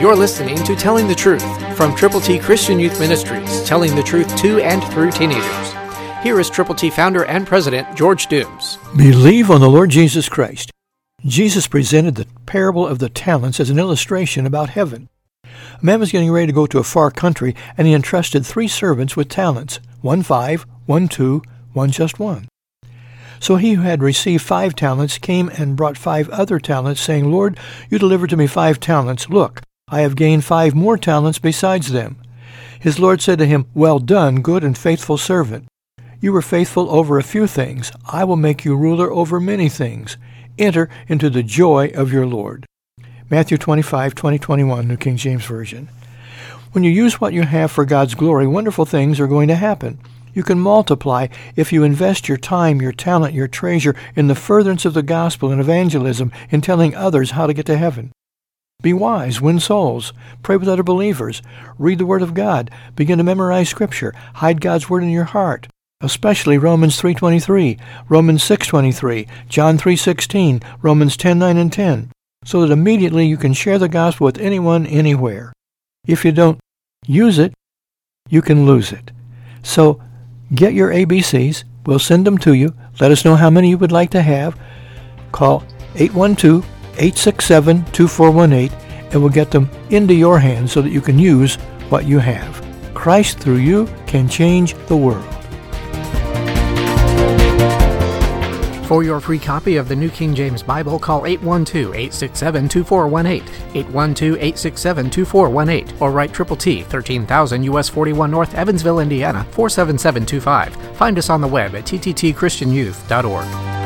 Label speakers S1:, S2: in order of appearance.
S1: You're listening to Telling the Truth from Triple T Christian Youth Ministries, telling the truth to and through teenagers. Here is Triple T founder and president George Dooms.
S2: Believe on the Lord Jesus Christ. Jesus presented the parable of the talents as an illustration about heaven. A man was getting ready to go to a far country, and he entrusted three servants with talents one five, one two, one just one. So he who had received five talents came and brought five other talents, saying, Lord, you delivered to me five talents. Look, I have gained five more talents besides them. His Lord said to him, Well done, good and faithful servant. You were faithful over a few things. I will make you ruler over many things. Enter into the joy of your Lord. Matthew 25, 20, 21, New King James Version. When you use what you have for God's glory, wonderful things are going to happen. You can multiply if you invest your time, your talent, your treasure in the furtherance of the gospel and evangelism in telling others how to get to heaven. Be wise, win souls, pray with other believers, read the Word of God, begin to memorize Scripture, hide God's Word in your heart, especially Romans 3.23, Romans 6.23, John 3.16, Romans 10.9 and 10, so that immediately you can share the gospel with anyone, anywhere. If you don't use it, you can lose it. So get your ABCs. We'll send them to you. Let us know how many you would like to have. Call 812 867 2418 and we'll get them into your hands so that you can use what you have. Christ through you can change the world.
S1: For your free copy of the New King James Bible, call 812-867-2418, 812-867-2418, or write Triple T, 13000 US 41 North, Evansville, Indiana, 47725. Find us on the web at tttchristianyouth.org.